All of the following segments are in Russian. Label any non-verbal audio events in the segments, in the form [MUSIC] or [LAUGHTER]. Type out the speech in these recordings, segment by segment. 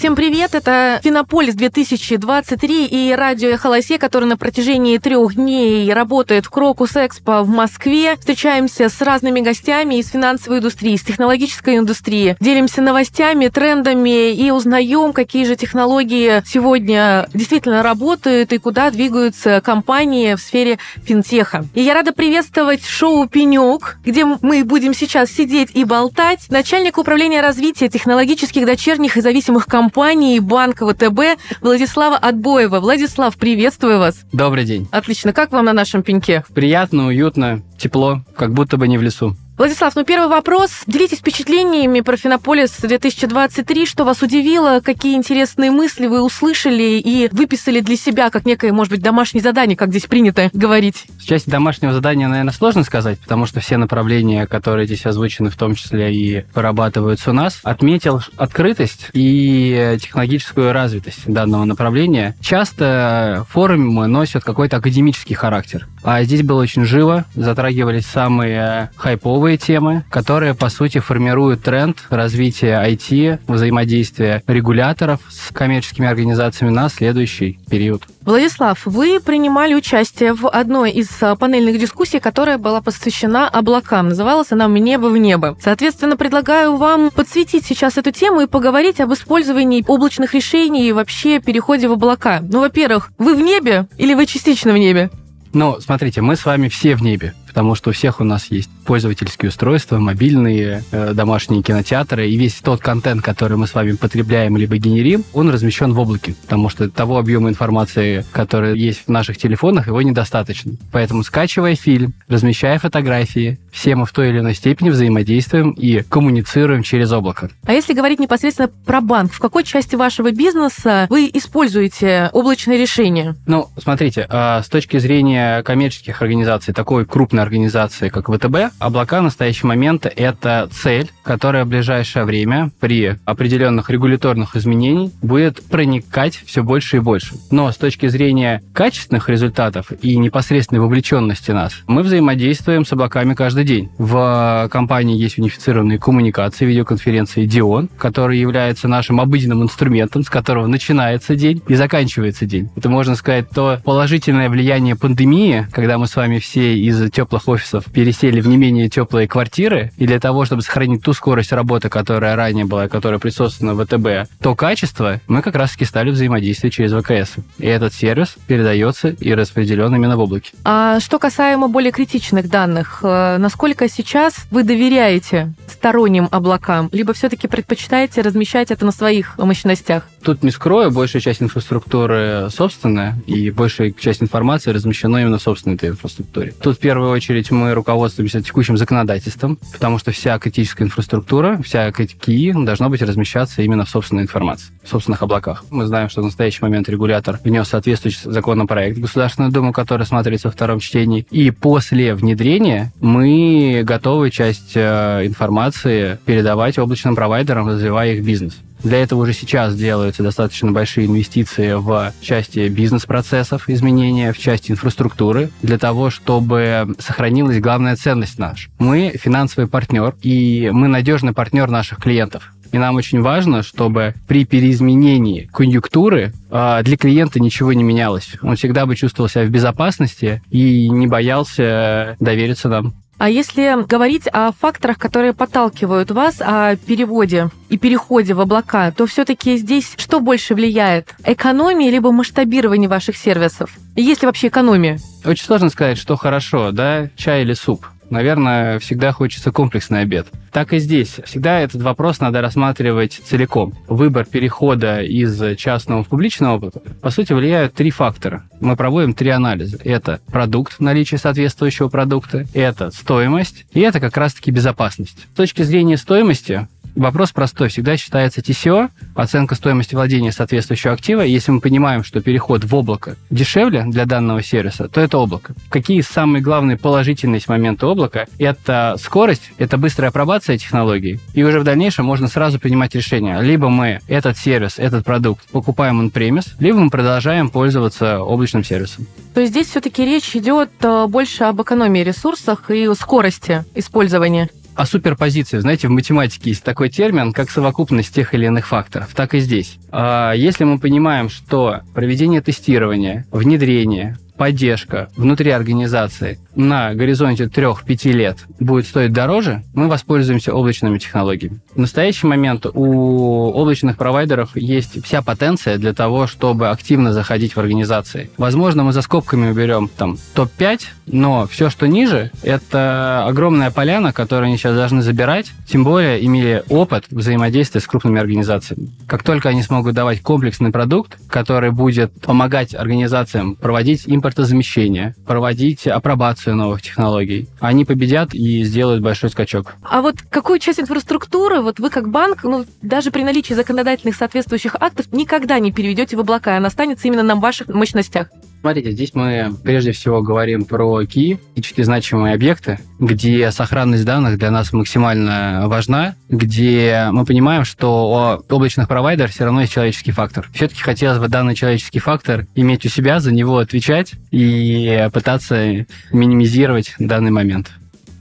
Всем привет, это Финополис 2023 и радио Эхолосе, который на протяжении трех дней работает в Крокус Экспо в Москве. Встречаемся с разными гостями из финансовой индустрии, из технологической индустрии. Делимся новостями, трендами и узнаем, какие же технологии сегодня действительно работают и куда двигаются компании в сфере финтеха. И я рада приветствовать шоу «Пенек», где мы будем сейчас сидеть и болтать. Начальник управления развития технологических дочерних и зависимых компаний компании Банка ВТБ Владислава Отбоева. Владислав, приветствую вас. Добрый день. Отлично. Как вам на нашем пеньке? Приятно, уютно, тепло, как будто бы не в лесу. Владислав, ну первый вопрос. Делитесь впечатлениями про Финополис 2023. Что вас удивило? Какие интересные мысли вы услышали и выписали для себя как некое, может быть, домашнее задание, как здесь принято говорить? С части домашнего задания, наверное, сложно сказать, потому что все направления, которые здесь озвучены, в том числе и вырабатываются у нас, отметил открытость и технологическую развитость данного направления. Часто форумы носят какой-то академический характер. А здесь было очень живо, затрагивались самые хайповые темы, которые, по сути, формируют тренд развития IT, взаимодействия регуляторов с коммерческими организациями на следующий период. Владислав, вы принимали участие в одной из а, панельных дискуссий, которая была посвящена облакам. Называлась она «Небо в небо». Соответственно, предлагаю вам подсветить сейчас эту тему и поговорить об использовании облачных решений и вообще переходе в облака. Ну, во-первых, вы в небе или вы частично в небе? Ну, смотрите, мы с вами все в небе потому что у всех у нас есть пользовательские устройства, мобильные, э, домашние кинотеатры, и весь тот контент, который мы с вами потребляем либо генерим, он размещен в облаке, потому что того объема информации, который есть в наших телефонах, его недостаточно. Поэтому скачивая фильм, размещая фотографии, все мы в той или иной степени взаимодействуем и коммуницируем через облако. А если говорить непосредственно про банк, в какой части вашего бизнеса вы используете облачные решения? Ну, смотрите, э, с точки зрения коммерческих организаций, такой крупной крупной организации, как ВТБ, облака в настоящий момент – это цель, которая в ближайшее время при определенных регуляторных изменениях будет проникать все больше и больше. Но с точки зрения качественных результатов и непосредственной вовлеченности нас, мы взаимодействуем с облаками каждый день. В компании есть унифицированные коммуникации, видеоконференции Dion, который является нашим обыденным инструментом, с которого начинается день и заканчивается день. Это, можно сказать, то положительное влияние пандемии, когда мы с вами все из теплых теплых офисов пересели в не менее теплые квартиры, и для того, чтобы сохранить ту скорость работы, которая ранее была, которая присутствовала в ВТБ, то качество мы как раз-таки стали взаимодействовать через ВКС. И этот сервис передается и распределен именно в облаке. А что касаемо более критичных данных, э, насколько сейчас вы доверяете сторонним облакам, либо все-таки предпочитаете размещать это на своих мощностях? Тут не скрою, большая часть инфраструктуры собственная, и большая часть информации размещена именно в собственной этой инфраструктуре. Тут в первую очередь мы руководствуемся текущим законодательством, потому что вся критическая инфраструктура, вся КИ должна быть размещаться именно в собственной информации, в собственных облаках. Мы знаем, что в настоящий момент регулятор внес соответствующий законопроект в Государственную Думу, который смотрится во втором чтении. И после внедрения мы готовы часть э, информации передавать облачным провайдерам, развивая их бизнес. Для этого уже сейчас делаются достаточно большие инвестиции в части бизнес-процессов изменения, в части инфраструктуры, для того, чтобы сохранилась главная ценность наша. Мы финансовый партнер, и мы надежный партнер наших клиентов. И нам очень важно, чтобы при переизменении конъюнктуры а, для клиента ничего не менялось. Он всегда бы чувствовал себя в безопасности и не боялся довериться нам. А если говорить о факторах, которые подталкивают вас о переводе и переходе в облака, то все-таки здесь что больше влияет? Экономия либо масштабирование ваших сервисов? Есть ли вообще экономия? Очень сложно сказать, что хорошо, да, чай или суп наверное, всегда хочется комплексный обед. Так и здесь. Всегда этот вопрос надо рассматривать целиком. Выбор перехода из частного в публичный опыт, по сути, влияют три фактора. Мы проводим три анализа. Это продукт, наличие соответствующего продукта, это стоимость, и это как раз-таки безопасность. С точки зрения стоимости, Вопрос простой. Всегда считается TCO, оценка стоимости владения соответствующего актива. Если мы понимаем, что переход в облако дешевле для данного сервиса, то это облако. Какие самые главные положительные моменты облака? Это скорость, это быстрая апробация технологий. И уже в дальнейшем можно сразу принимать решение. Либо мы этот сервис, этот продукт покупаем on-premise, либо мы продолжаем пользоваться облачным сервисом. То есть здесь все-таки речь идет э, больше об экономии ресурсах и скорости использования о суперпозиции. Знаете, в математике есть такой термин, как совокупность тех или иных факторов. Так и здесь. А если мы понимаем, что проведение тестирования, внедрение, поддержка внутри организации на горизонте 3-5 лет будет стоить дороже, мы воспользуемся облачными технологиями. В настоящий момент у облачных провайдеров есть вся потенция для того, чтобы активно заходить в организации. Возможно, мы за скобками уберем там топ-5, но все, что ниже, это огромная поляна, которую они сейчас должны забирать, тем более имели опыт взаимодействия с крупными организациями. Как только они смогут давать комплексный продукт, который будет помогать организациям проводить импорт импортозамещение, проводить апробацию новых технологий. Они победят и сделают большой скачок. А вот какую часть инфраструктуры вот вы как банк, ну, даже при наличии законодательных соответствующих актов, никогда не переведете в облака, она останется именно на ваших мощностях? Смотрите, здесь мы прежде всего говорим про ки, критически значимые объекты, где сохранность данных для нас максимально важна, где мы понимаем, что у облачных провайдеров все равно есть человеческий фактор. Все-таки хотелось бы данный человеческий фактор иметь у себя, за него отвечать и пытаться минимизировать данный момент.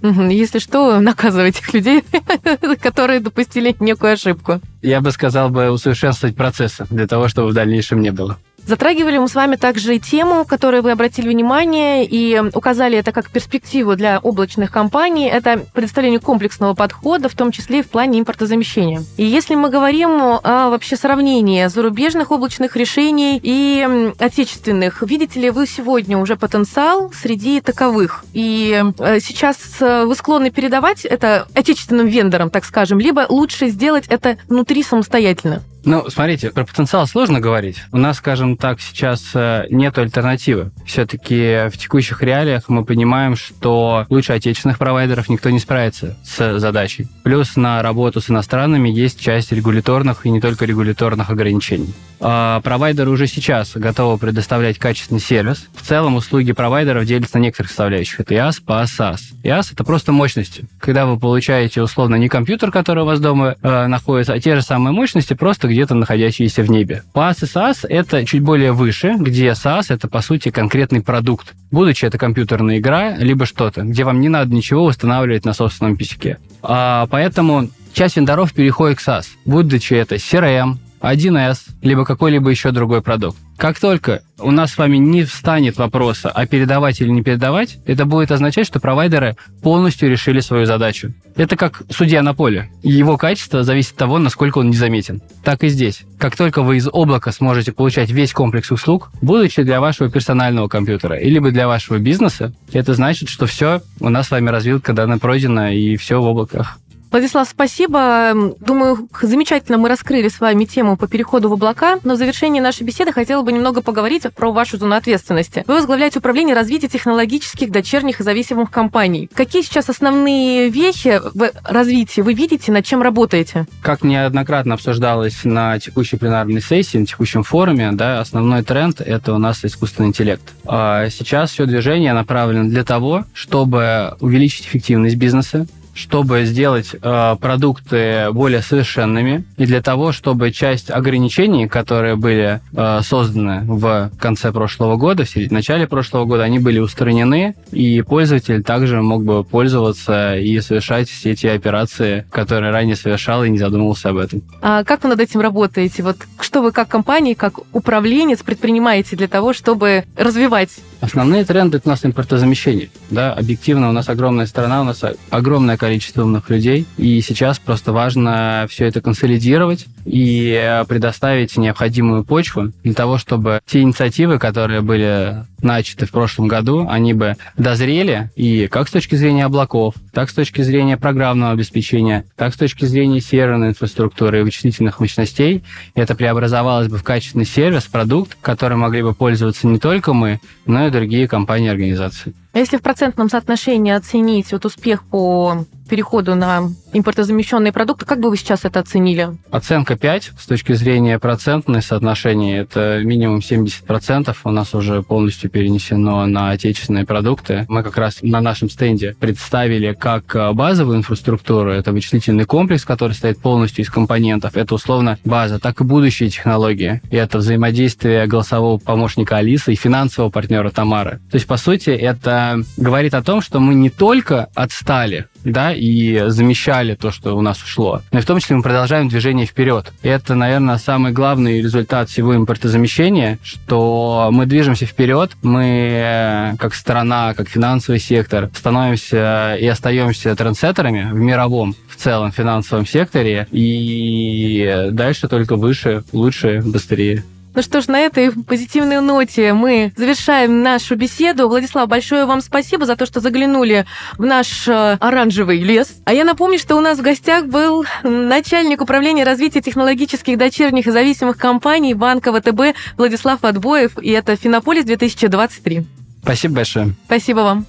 Если что, наказывать тех людей, [LAUGHS] которые допустили некую ошибку. Я бы сказал бы усовершенствовать процессы для того, чтобы в дальнейшем не было. Затрагивали мы с вами также и тему, которую вы обратили внимание и указали это как перспективу для облачных компаний. Это предоставление комплексного подхода, в том числе и в плане импортозамещения. И если мы говорим о вообще сравнении зарубежных облачных решений и отечественных, видите ли вы сегодня уже потенциал среди таковых? И э, сейчас э, вы склонны передавать это отечественным вендорам, так скажем, либо лучше сделать это внутри самостоятельно? Ну, смотрите, про потенциал сложно говорить. У нас, скажем так, сейчас э, нет альтернативы. Все-таки в текущих реалиях мы понимаем, что лучше отечественных провайдеров никто не справится с задачей. Плюс на работу с иностранными есть часть регуляторных и не только регуляторных ограничений. А провайдеры уже сейчас готовы предоставлять качественный сервис. В целом услуги провайдеров делятся на некоторых составляющих. Это IaaS, PaaS, SaaS. IaaS – это просто мощности. Когда вы получаете условно не компьютер, который у вас дома э, находится, а те же самые мощности, просто где-то находящиеся в небе. PaaS и SaaS – это чуть более выше, где SaaS – это, по сути, конкретный продукт. Будучи это компьютерная игра, либо что-то, где вам не надо ничего устанавливать на собственном писяке. А, поэтому часть вендоров переходит к SaaS, будучи это CRM, 1С, либо какой-либо еще другой продукт. Как только у нас с вами не встанет вопроса, а передавать или не передавать, это будет означать, что провайдеры полностью решили свою задачу. Это как судья на поле. Его качество зависит от того, насколько он незаметен. Так и здесь. Как только вы из облака сможете получать весь комплекс услуг, будучи для вашего персонального компьютера или для вашего бизнеса, это значит, что все, у нас с вами развилка дана пройдена и все в облаках. Владислав, спасибо. Думаю, замечательно мы раскрыли с вами тему по переходу в облака, но в завершении нашей беседы хотела бы немного поговорить про вашу зону ответственности. Вы возглавляете управление развития технологических дочерних и зависимых компаний. Какие сейчас основные вехи в развитии вы видите, над чем работаете? Как неоднократно обсуждалось на текущей пленарной сессии, на текущем форуме, да, основной тренд – это у нас искусственный интеллект. А сейчас все движение направлено для того, чтобы увеличить эффективность бизнеса, чтобы сделать э, продукты более совершенными и для того, чтобы часть ограничений, которые были э, созданы в конце прошлого года, в начале прошлого года, они были устранены, и пользователь также мог бы пользоваться и совершать все те операции, которые ранее совершал и не задумывался об этом. А как вы над этим работаете? Вот что вы как компания, как управленец предпринимаете для того, чтобы развивать Основные тренды у нас импортозамещение. Да, объективно у нас огромная страна, у нас огромное количество умных людей, и сейчас просто важно все это консолидировать и предоставить необходимую почву для того, чтобы те инициативы, которые были начаты в прошлом году, они бы дозрели и как с точки зрения облаков, так с точки зрения программного обеспечения, так с точки зрения серверной инфраструктуры и вычислительных мощностей, это преобразовалось бы в качественный сервис, продукт, которым могли бы пользоваться не только мы, но и другие компании и организации. А если в процентном соотношении оценить вот успех по переходу на импортозамещенные продукты. Как бы вы сейчас это оценили? Оценка 5 с точки зрения процентной соотношения. Это минимум 70% у нас уже полностью перенесено на отечественные продукты. Мы как раз на нашем стенде представили как базовую инфраструктуру. Это вычислительный комплекс, который стоит полностью из компонентов. Это условно база, так и будущие технологии. И это взаимодействие голосового помощника Алисы и финансового партнера Тамары. То есть, по сути, это говорит о том, что мы не только отстали да, и замещали то, что у нас ушло. Но и в том числе мы продолжаем движение вперед. Это, наверное, самый главный результат всего импортозамещения, что мы движемся вперед, мы как страна, как финансовый сектор становимся и остаемся трендсеттерами в мировом в целом финансовом секторе, и дальше только выше, лучше, быстрее. Ну что ж, на этой позитивной ноте мы завершаем нашу беседу. Владислав, большое вам спасибо за то, что заглянули в наш э, оранжевый лес. А я напомню, что у нас в гостях был начальник управления развития технологических дочерних и зависимых компаний Банка ВТБ Владислав Отбоев, и это Финополис 2023. Спасибо большое. Спасибо вам.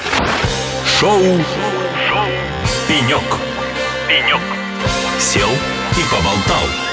Шоу, Шоу. «Пенек». «Пенек». Сел и поболтал.